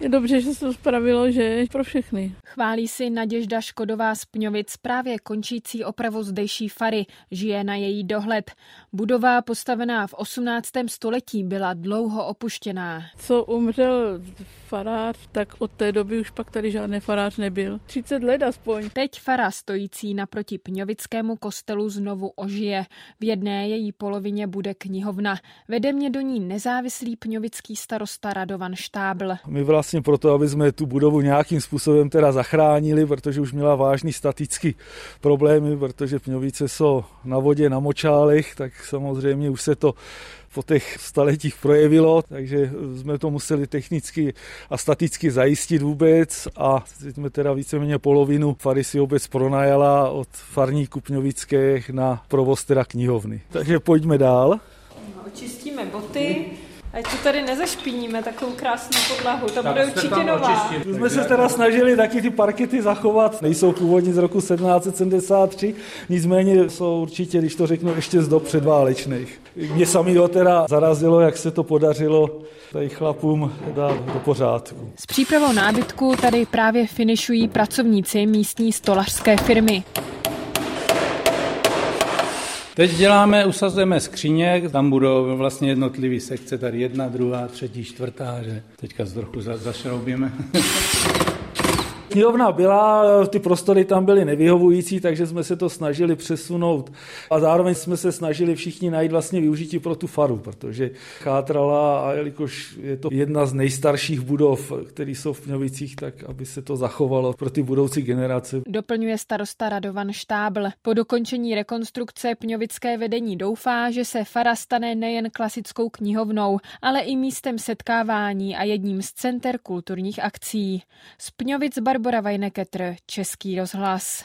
Je dobře, že se to spravilo, že je pro všechny. Chválí si Naděžda Škodová z Pňovic právě končící opravu zdejší fary. Žije na její dohled. Budova postavená v 18. století byla dlouho opuštěná. Co umřel farář, tak od té doby už pak tady žádný farář nebyl. 30 let aspoň. Teď fara stojící naproti Pňovickému kostelu znovu ožije. V jedné její polovině bude knihovna. Vede mě do ní nezávislý pňovický starosta Radovan Štábl. My vlastně proto, aby jsme tu budovu nějakým způsobem teda zachránili, protože už měla vážný statický problémy, protože Pňovice jsou na vodě, na močálech, tak samozřejmě už se to po těch staletích projevilo, takže jsme to museli technicky a staticky zajistit vůbec a jsme teda víceméně polovinu fary si obec pronajala od farníků Pňovických na provoz teda knihovny. Takže pojďme dál. Očistíme boty. Ať to tady nezašpíníme takovou krásnou podlahu, to tak bude určitě nová. Tu jsme se teda snažili taky ty parkety zachovat, nejsou původní z roku 1773, nicméně jsou určitě, když to řeknu, ještě z dob předválečných. Mě samého teda zarazilo, jak se to podařilo tady chlapům dát do pořádku. S přípravou nábytku tady právě finišují pracovníci místní stolařské firmy. Teď děláme, usazujeme skříně, tam budou vlastně jednotlivý sekce, tady jedna, druhá, třetí, čtvrtá, že teďka z trochu za, zašroubíme. Knihovna byla, ty prostory tam byly nevyhovující, takže jsme se to snažili přesunout a zároveň jsme se snažili všichni najít vlastně využití pro tu faru, protože chátrala a jelikož je to jedna z nejstarších budov, které jsou v Pňovicích, tak aby se to zachovalo pro ty budoucí generace. Doplňuje starosta Radovan Štábl. Po dokončení rekonstrukce Pňovické vedení doufá, že se fara stane nejen klasickou knihovnou, ale i místem setkávání a jedním z center kulturních akcí. Z Pňovic Barbara Vajneketr, Český rozhlas.